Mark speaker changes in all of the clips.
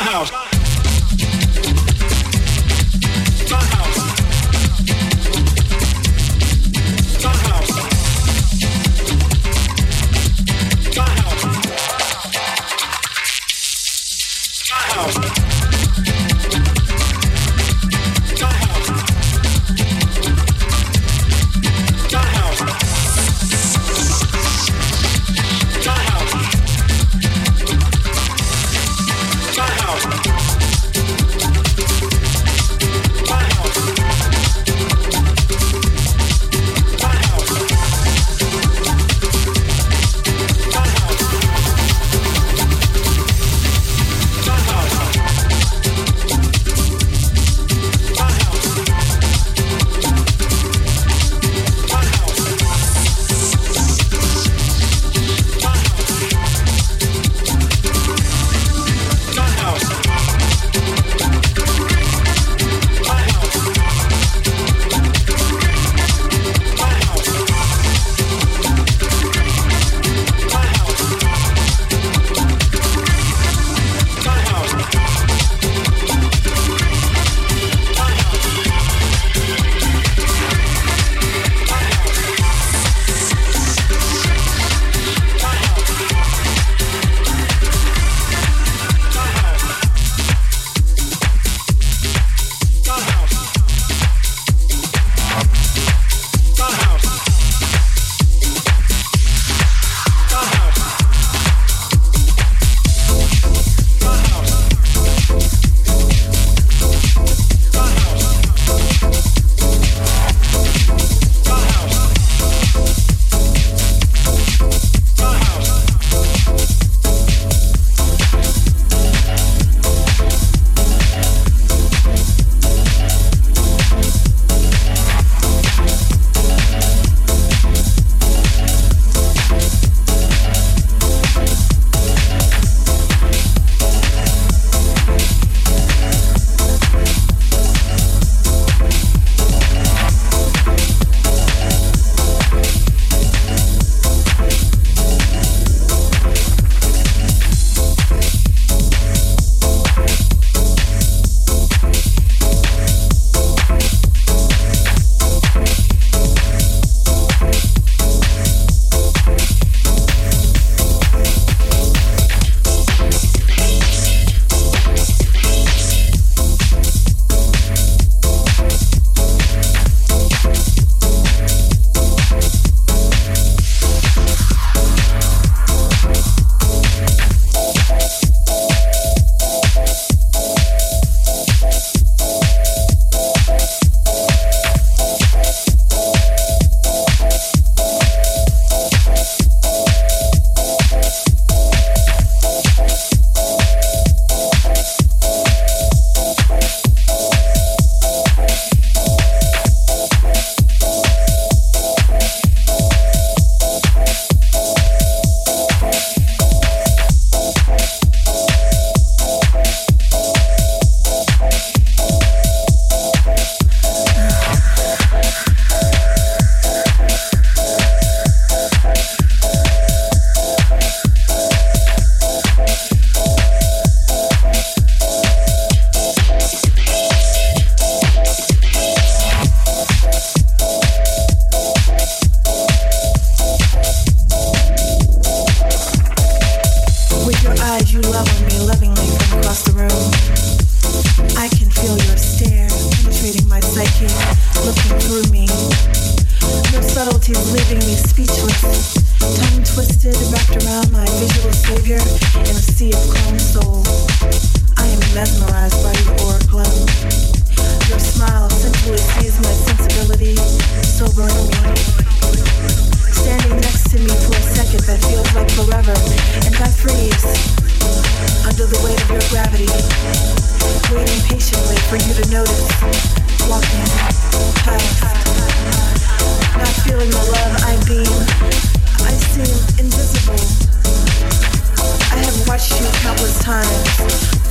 Speaker 1: house.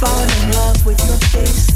Speaker 1: fall in love with your face.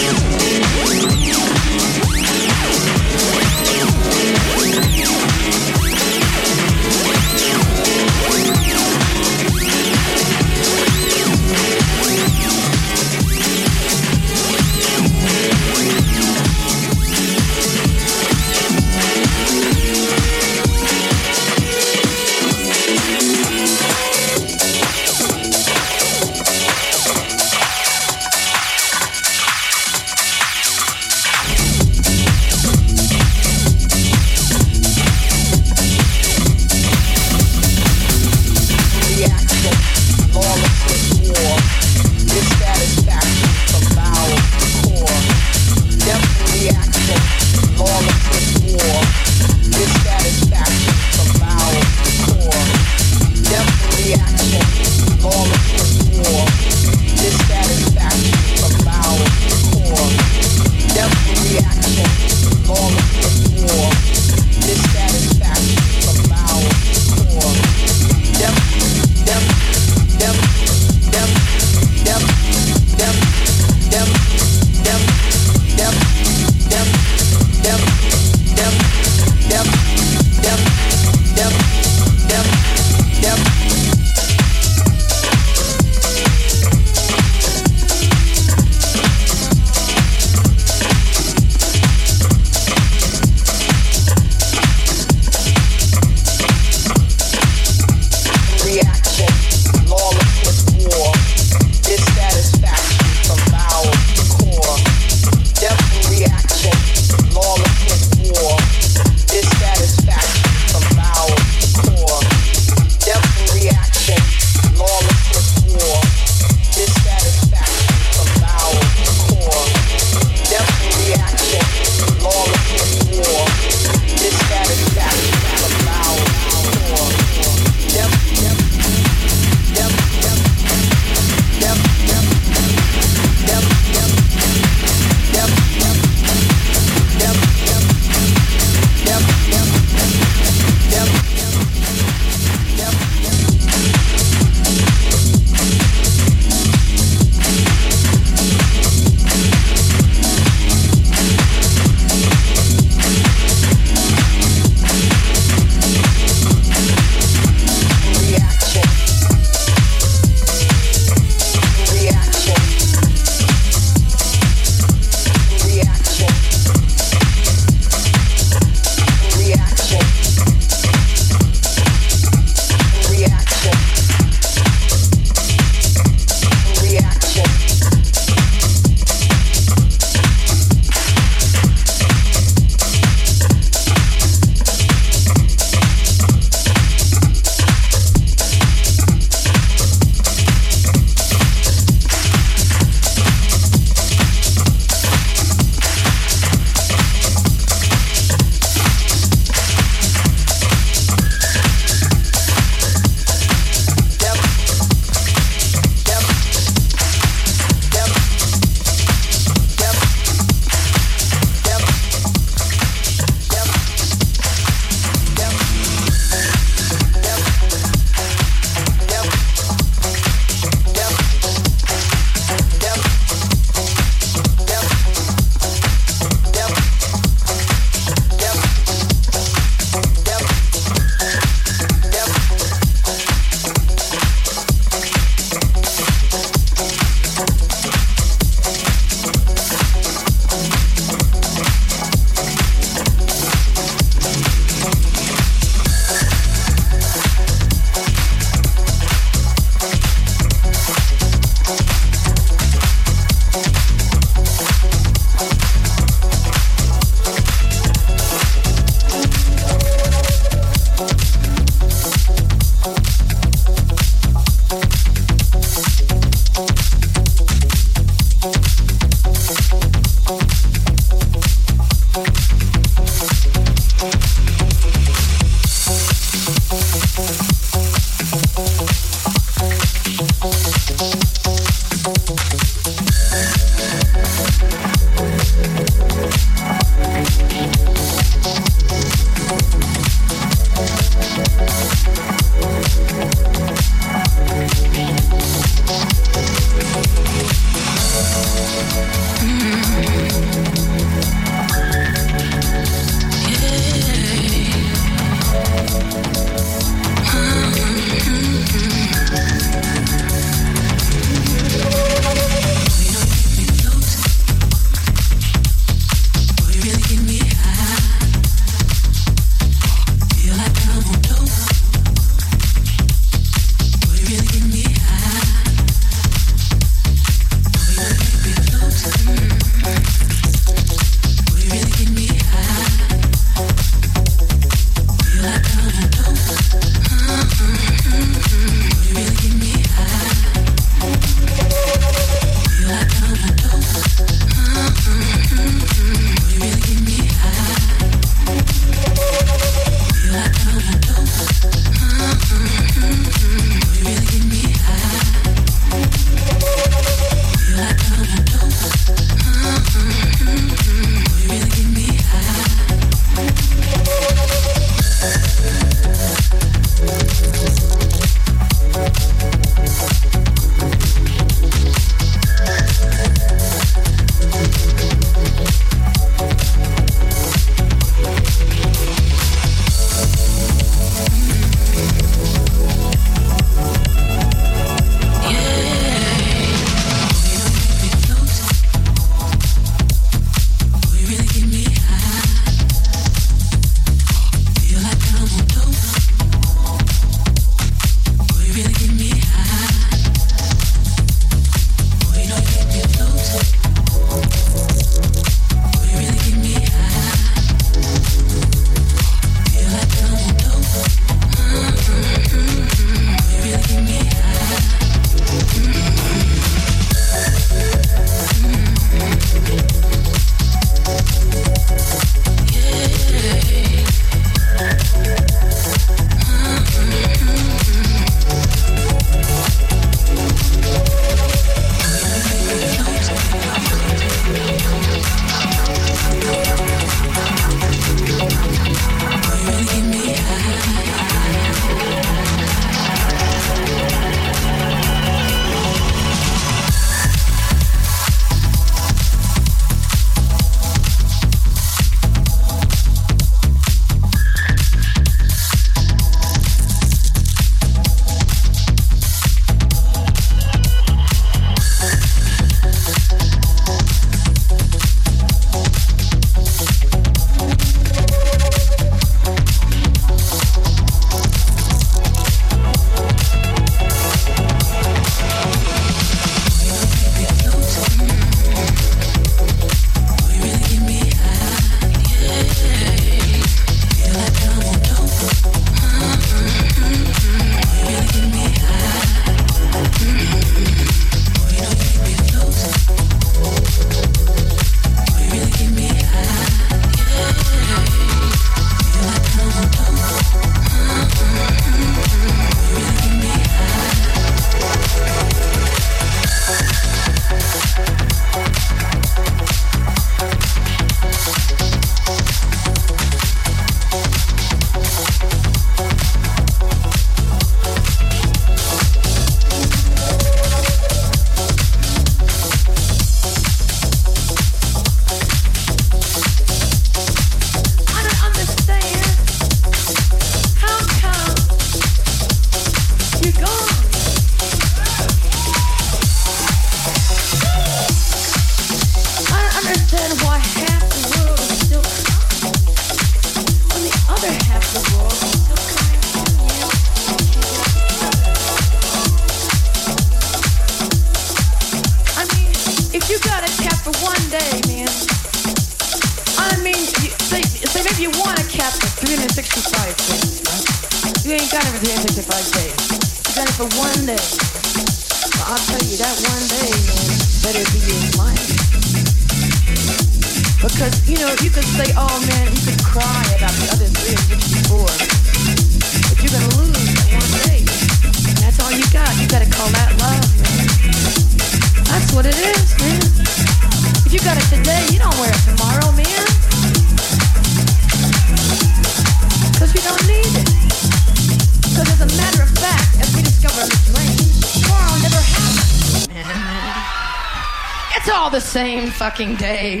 Speaker 2: Fucking day,